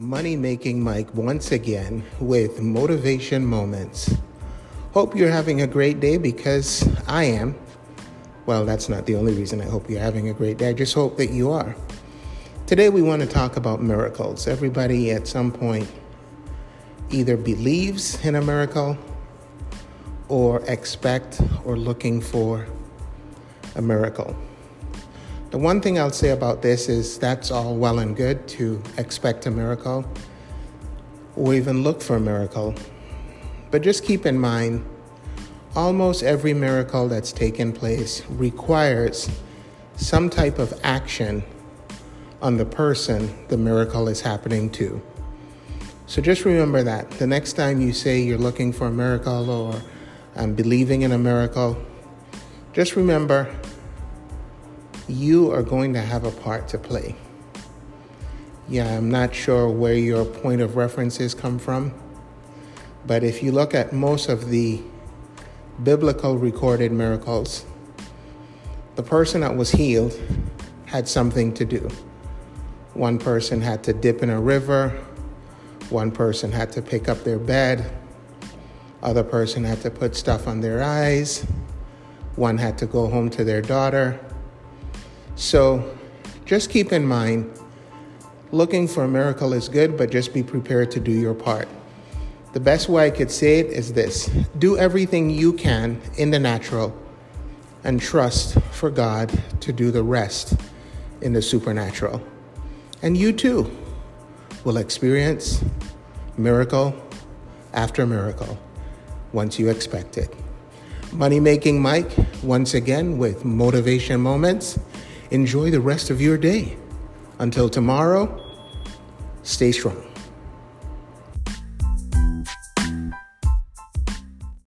Money Making Mike once again with Motivation Moments. Hope you're having a great day because I am. Well, that's not the only reason I hope you're having a great day. I just hope that you are. Today, we want to talk about miracles. Everybody at some point either believes in a miracle or expect or looking for a miracle. The one thing I'll say about this is that's all well and good to expect a miracle or even look for a miracle. But just keep in mind, almost every miracle that's taken place requires some type of action on the person the miracle is happening to. So just remember that. The next time you say you're looking for a miracle or I'm believing in a miracle, just remember you are going to have a part to play. Yeah, I'm not sure where your point of references come from, but if you look at most of the biblical recorded miracles, the person that was healed had something to do. One person had to dip in a river, one person had to pick up their bed, other person had to put stuff on their eyes, one had to go home to their daughter so just keep in mind looking for a miracle is good, but just be prepared to do your part. The best way I could say it is this do everything you can in the natural and trust for God to do the rest in the supernatural. And you too will experience miracle after miracle once you expect it. Money Making Mike, once again with Motivation Moments. Enjoy the rest of your day. Until tomorrow, stay strong.